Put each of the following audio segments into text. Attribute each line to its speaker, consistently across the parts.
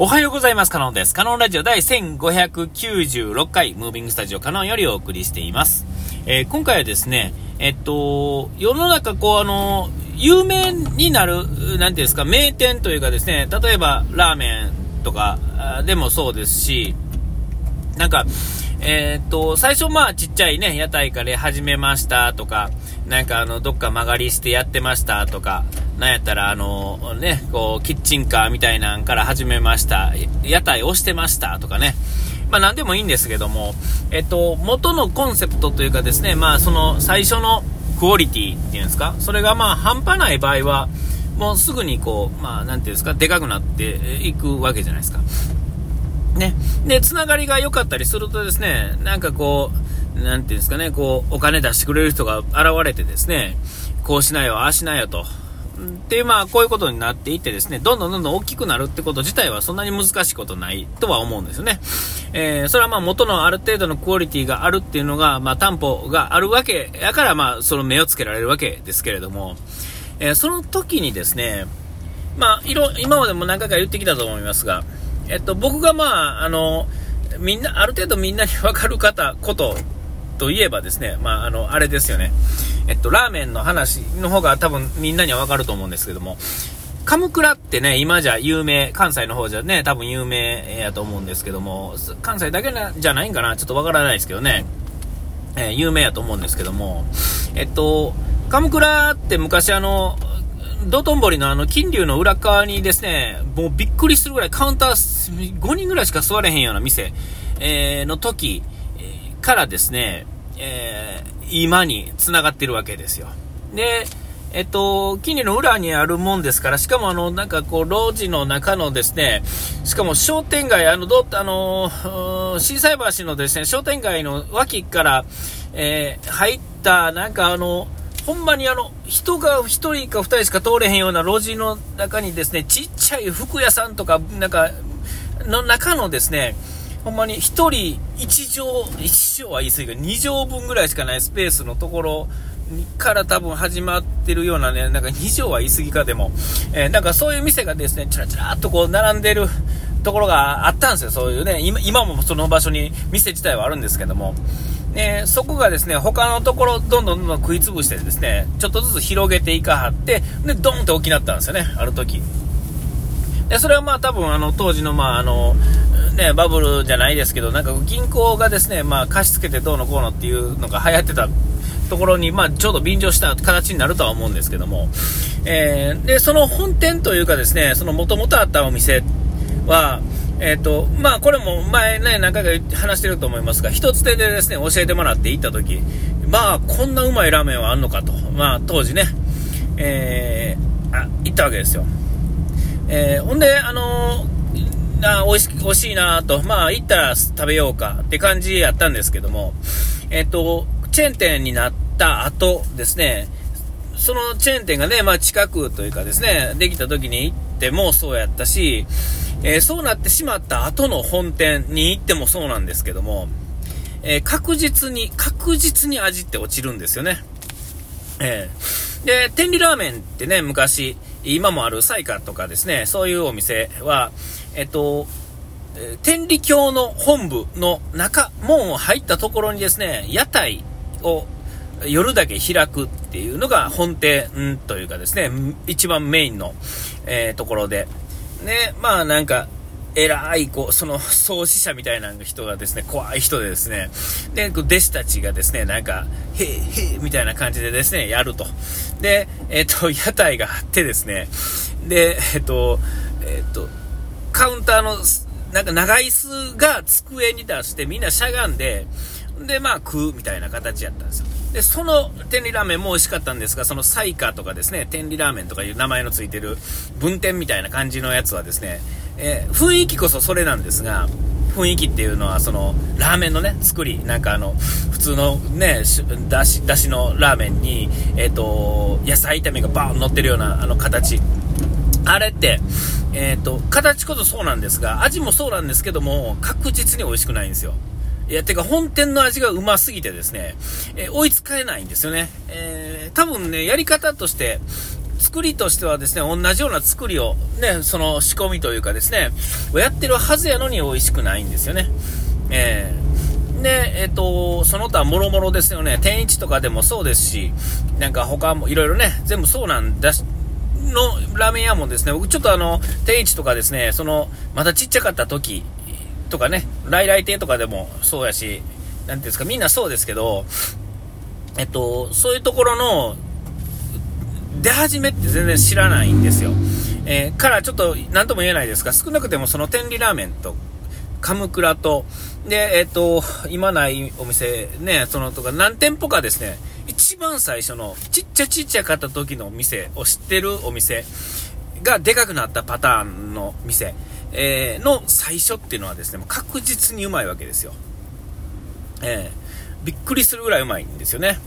Speaker 1: おはようございます。カノンです。カノンラジオ第1596回、ムービングスタジオカノンよりお送りしています。えー、今回はですね、えっと、世の中こうあの、有名になる、なんていうんですか、名店というかですね、例えばラーメンとかでもそうですし、なんか、えー、っと、最初まあちっちゃいね、屋台から始めましたとか、なんかあの、どっか曲がりしてやってましたとか、なんやったら、あの、ね、こう、キッチンカーみたいなんから始めました。屋台をしてましたとかね。まあ、なんでもいいんですけども、えっと、元のコンセプトというかですね、まあ、その、最初のクオリティっていうんですか、それがまあ、半端ない場合は、もうすぐにこう、まあ、なんていうんですか、でかくなっていくわけじゃないですか。ね。で、つながりが良かったりするとですね、なんかこう、なんていうんですかね、こう、お金出してくれる人が現れてですね、こうしないよ、ああしないよと。っていう、まあ、こういうことになっていってですね、どんどんどんどん大きくなるってこと自体はそんなに難しいことないとは思うんですよね。えー、それはまあ元のある程度のクオリティがあるっていうのが、まあ担保があるわけやから、まあその目をつけられるわけですけれども、えー、その時にですね、まあ、いろ、今までも何回か言ってきたと思いますが、えっと、僕がまあ、あの、みんな、ある程度みんなにわかる方、ことといえばですね、まあ、あの、あれですよね。えっと、ラーメンの話の方が多分みんなにはわかると思うんですけども、カムクラってね、今じゃ有名、関西の方じゃね、多分有名やと思うんですけども、関西だけなじゃないんかなちょっとわからないですけどね、えー、有名やと思うんですけども、えっと、カムクラって昔あの、道頓堀のあの、金龍の裏側にですね、もうびっくりするぐらいカウンター5人ぐらいしか座れへんような店、えー、の時からですね、えー今に繋がってるわけですよ。で、えっと、金利の裏にあるもんですから、しかもあの、なんかこう、路地の中のですね、しかも商店街、あの、ど、あの、震災橋のですね、商店街の脇から、えー、入った、なんかあの、ほんまにあの、人が1人か2人しか通れへんような路地の中にですね、ちっちゃい服屋さんとか、なんか、の中のですね、ほんまに1人1畳、1畳は言い過ぎが2畳分ぐらいしかないスペースのところから多分始まってるようなね、なんか2畳は言い過ぎかでも、えー、なんかそういう店がですね、ちらちらっとこう並んでるところがあったんですよ、そういうね、今今もその場所に店自体はあるんですけども、で、そこがですね、他のところどんどんどんどん食い潰してですね、ちょっとずつ広げていかはって、で、ドンって大きなったんですよね、ある時。で、それはまあ多分あの当時のまああの、ね、バブルじゃないですけど、なんか銀行がですね、まあ、貸し付けてどうのこうのっていうのが流行ってたところに、まあ、ちょうど便乗した形になるとは思うんですけども、えー、で、その本店というかですね、その元々あったお店は、えっ、ー、と、まあ、これも前ね、何回か話してると思いますが、一つ手でですね、教えてもらって行った時、まあ、こんなうまいラーメンはあんのかと、まあ、当時ね、えー、あ、行ったわけですよ。えー、ほんで、あのーあ美味し美味しいなと、まあ、行ったら食べようかって感じやったんですけども、えっと、チェーン店になった後ですね、そのチェーン店がね、まあ、近くというかですね、できた時に行ってもそうやったし、えー、そうなってしまった後の本店に行ってもそうなんですけども、えー、確実に、確実に味って落ちるんですよね。えー、で、天理ラーメンってね、昔、今もあるサイカとかですね、そういうお店は、えっと、天理教の本部の中、門を入ったところにですね、屋台を夜だけ開くっていうのが本店というかですね、一番メインの、えー、ところで、ね、まあなんか、偉い、こう、その創始者みたいな人がですね、怖い人でですね、で、弟子たちがですね、なんか、へえ、へえ、みたいな感じでですね、やると。で、えっ、と、屋台があってですね、で、えっ、と、えっ、と、カウンターの、なんか長椅子が机に出して、みんなしゃがんで、で、まあ食うみたいな形やったんですよ。で、その天理ラーメンも美味しかったんですが、そのサイカとかですね、天理ラーメンとかいう名前のついてる分店みたいな感じのやつはですね、えー、雰囲気こそそれなんですが、雰囲気っていうのは、その、ラーメンのね、作り、なんかあの、普通のね、だし、だしのラーメンに、えっ、ー、と、野菜炒めがバーン乗ってるような、あの形。あれって、えっ、ー、と、形こそそうなんですが、味もそうなんですけども、確実に美味しくないんですよ。いや、てか本店の味がうますぎてですね、えー、追いつかえないんですよね。えー、多分ね、やり方として、作りとしてはですね、同じような作りを、ね、その仕込みというかですね、やってるはずやのに美味しくないんですよね。えー、で、えっ、と、その他もろもろですよね、天一とかでもそうですし、なんか他もいろいろね、全部そうなんだし、のラーメン屋もですね、僕ちょっとあの、天一とかですね、その、まだちっちゃかった時とかね、来来亭とかでもそうやし、なんていうんですか、みんなそうですけど、えっと、そういうところの、出始めって全然知らないんですよ。えー、からちょっと何とも言えないですが、少なくてもその天理ラーメンと、カムクラと、で、えっ、と、今ないお店ね、そのとか何店舗かですね、一番最初のちっちゃちっちゃかった時の店を知ってるお店がでかくなったパターンの店、えー、の最初っていうのはですね、確実にうまいわけですよ。えー、びっくりするぐらいうまいんですよね。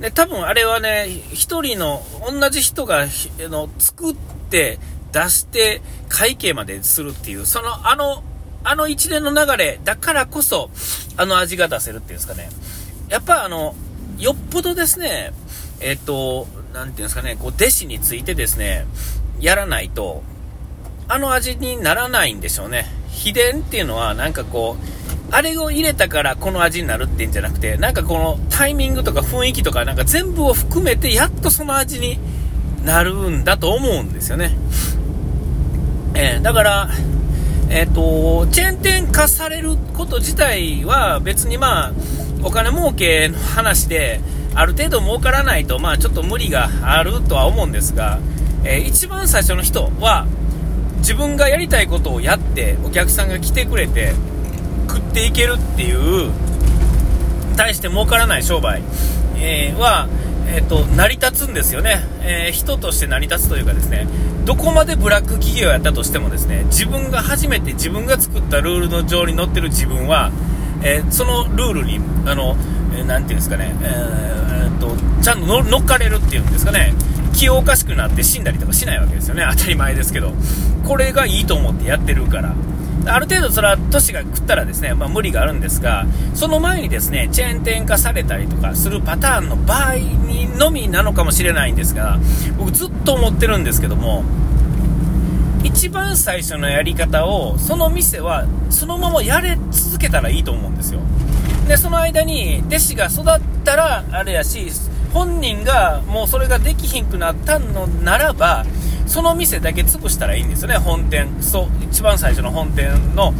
Speaker 1: で、多分あれはね、一人の、同じ人が、の、作って、出して、会計までするっていう、その、あの、あの一連の流れだからこそ、あの味が出せるっていうんですかね。やっぱあの、よっぽどですね、えっと、なんていうんですかね、こう、弟子についてですね、やらないと、あの味にならないんでしょうね。秘伝っていうのは、なんかこう、あれを入れたからこの味になるっていうんじゃなくて、なんかこのタイミングとか雰囲気とかなんか全部を含めてやっとその味になるんだと思うんですよね。えー、だから、えっ、ー、と、チェーン店化されること自体は別にまあ、お金儲けの話で、ある程度儲からないと、まあちょっと無理があるとは思うんですが、えー、一番最初の人は、自分がやりたいことをやって、お客さんが来てくれて、食っていけるっていう対して儲からない商売、えー、は、えーと、成り立つんですよね、えー、人として成り立つというかですねどこまでブラック企業やったとしてもですね自分が初めて自分が作ったルールの上に乗ってる自分は、えー、そのルールにあの、えー、ていうんですかね、えー、とちゃんと乗っかれるっていうんですかね。気おかしくなって死んだりとかしないわけですよね。当たり前ですけど。これがいいと思ってやってるから。ある程度それは都市が食ったらですね、まあ、無理があるんですが、その前にですね、チェーン店化されたりとかするパターンの場合にのみなのかもしれないんですが、僕ずっと思ってるんですけども、一番最初のやり方を、その店はそのままやれ続けたらいいと思うんですよ。で、その間に弟子が育ったらあれやし、本人がもうそれができひんくなったのならば、その店だけ潰したらいいんですよね、本店。そう、一番最初の本店の、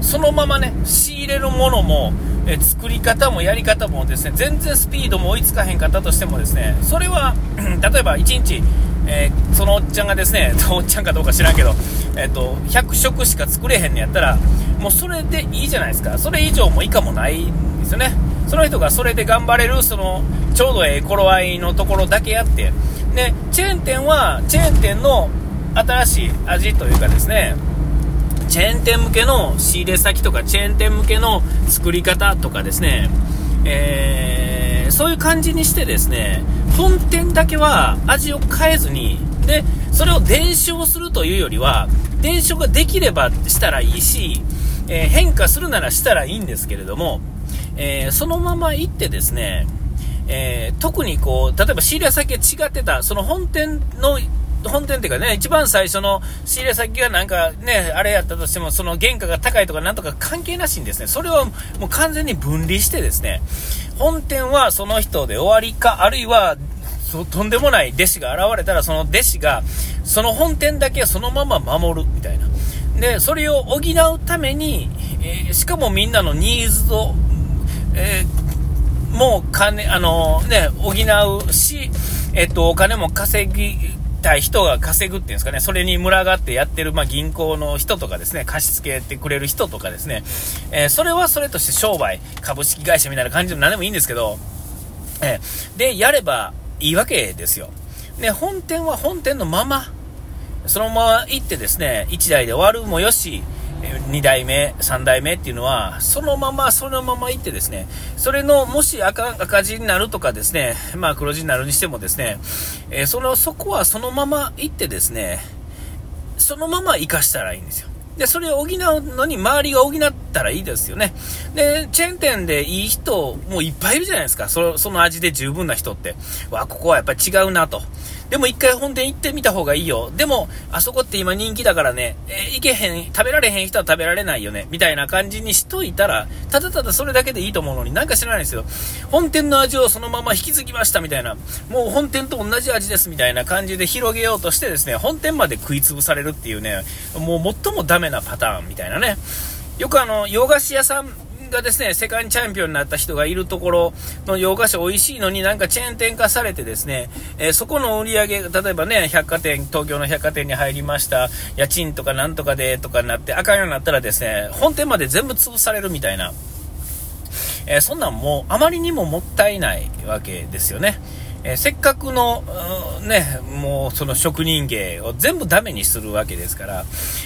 Speaker 1: そのままね、仕入れるものも、え作り方もやり方もですね、全然スピードも追いつかへんかったとしてもですね、それは、例えば1日、えー、そのおっちゃんがですね、おっちゃんかどうか知らんけど、えっ、ー、と、100食しか作れへんのやったら、もうそれでいいじゃないですか。それ以上も以下もないんですよね。その人がそれで頑張れる、その、ちょうどええ頃合いのところだけやって、で、チェーン店は、チェーン店の新しい味というかですね、チェーン店向けの仕入れ先とか、チェーン店向けの作り方とかですね、えー、そういう感じにしてですね、本店だけは味を変えずに、で、それを伝承するというよりは、伝承ができればしたらいいし、えー、変化するならしたらいいんですけれども、えー、そのまま行ってですね、えー、特にこう、例えば仕入れ先が違ってた、その本店の、本店っていうかね、一番最初の仕入れ先がなんかね、あれやったとしても、その原価が高いとかなんとか関係なしにですね、それをもう完全に分離してですね、本店はその人で終わりか、あるいは、とんでもない弟子が現れたら、その弟子が、その本店だけそのまま守るみたいな。で、それを補うために、えー、しかもみんなのニーズを、えーも金、あのね、補うし、えっと、お金も稼ぎたい人が稼ぐっていうんですかね、それに群がってやってる、まあ、銀行の人とかですね、貸し付けてくれる人とかですね、えー、それはそれとして商売、株式会社みたいな感じでも何でもいいんですけど、えー、で、やればいいわけですよ。で、本店は本店のまま、そのまま行ってですね、1台で終わるもよし、2代目、3代目っていうのは、そのまま、そのまま行ってですね、それの、もし赤赤字になるとかですね、まあ黒字になるにしてもですね、えー、その、そこはそのまま行ってですね、そのまま生かしたらいいんですよ。で、それを補うのに周りが補っったらいいですよね。で、チェーン店でいい人、もういっぱいいるじゃないですか。その味で十分な人って。わ、ここはやっぱ違うなと。でも一回本店行ってみた方がいいよ。でも、あそこって今人気だからね、えー、行けへん、食べられへん人は食べられないよね。みたいな感じにしといたら、ただただそれだけでいいと思うのに、なんか知らないんですよ。本店の味をそのまま引き継ぎましたみたいな、もう本店と同じ味ですみたいな感じで広げようとしてですね、本店まで食い潰されるっていうね、もう最もダメなパターンみたいなね。よくあの、洋菓子屋さんがですね、世界チャンピオンになった人がいるところの洋菓子美味しいのになんかチェーン店化されてですね、えー、そこの売り上げ、例えばね、百貨店、東京の百貨店に入りました、家賃とかなんとかでとかになって、あかんようになったらですね、本店まで全部潰されるみたいな、えー、そんなんもうあまりにももったいないわけですよね。え、せっかくの、ね、もうその職人芸を全部ダメにするわけですから、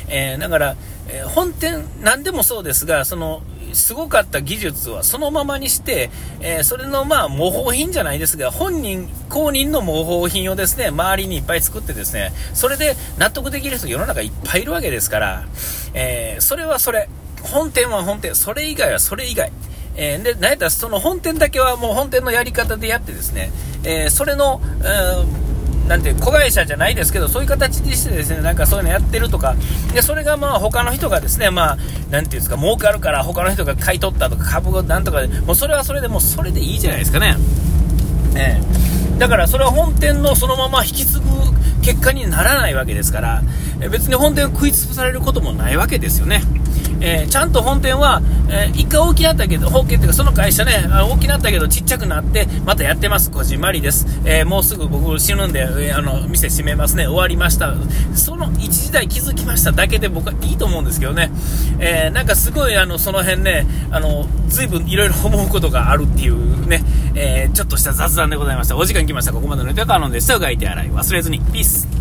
Speaker 1: え、だから、え、本店、何でもそうですが、その、すごかった技術はそのままにして、えそれのまあ模倣品じゃないですが、本人、公認の模倣品をですね、周りにいっぱい作ってですね、それで納得できる人世の中いっぱいいるわけですから、えそれはそれ、本店は本店、それ以外はそれ以外、えー、で、なんやったらその本店だけはもう本店のやり方でやってですね、えー、それの、うん、なんて、子会社じゃないですけど、そういう形にしてですね、なんかそういうのやってるとか、で、それがまあ他の人がですね、まあ、なんていうんですか、儲かるから他の人が買い取ったとか、株をなんとかで、もうそれはそれでもうそれでいいじゃないですかね。えー、だからそれは本店のそのまま引き継ぐ結果にならないわけですから、別に本店を食い潰されることもないわけですよね。えー、ちゃんと本店は、えー、一回大きなったけど、本家っていうかその会社ね、大きなったけどちっちゃくなって、またやってます。こじんまりです。えー、もうすぐ僕死ぬんで、えあの、店閉めますね。終わりました。その一時代気づきましただけで僕はいいと思うんですけどね。えなんかすごいあの、その辺ね、あの、随分いろいろ思うことがあるっていうね、えちょっとした雑談でございました。お時間来ました。ここまでのネタカノンでした。書いて洗い忘れずに。ピース。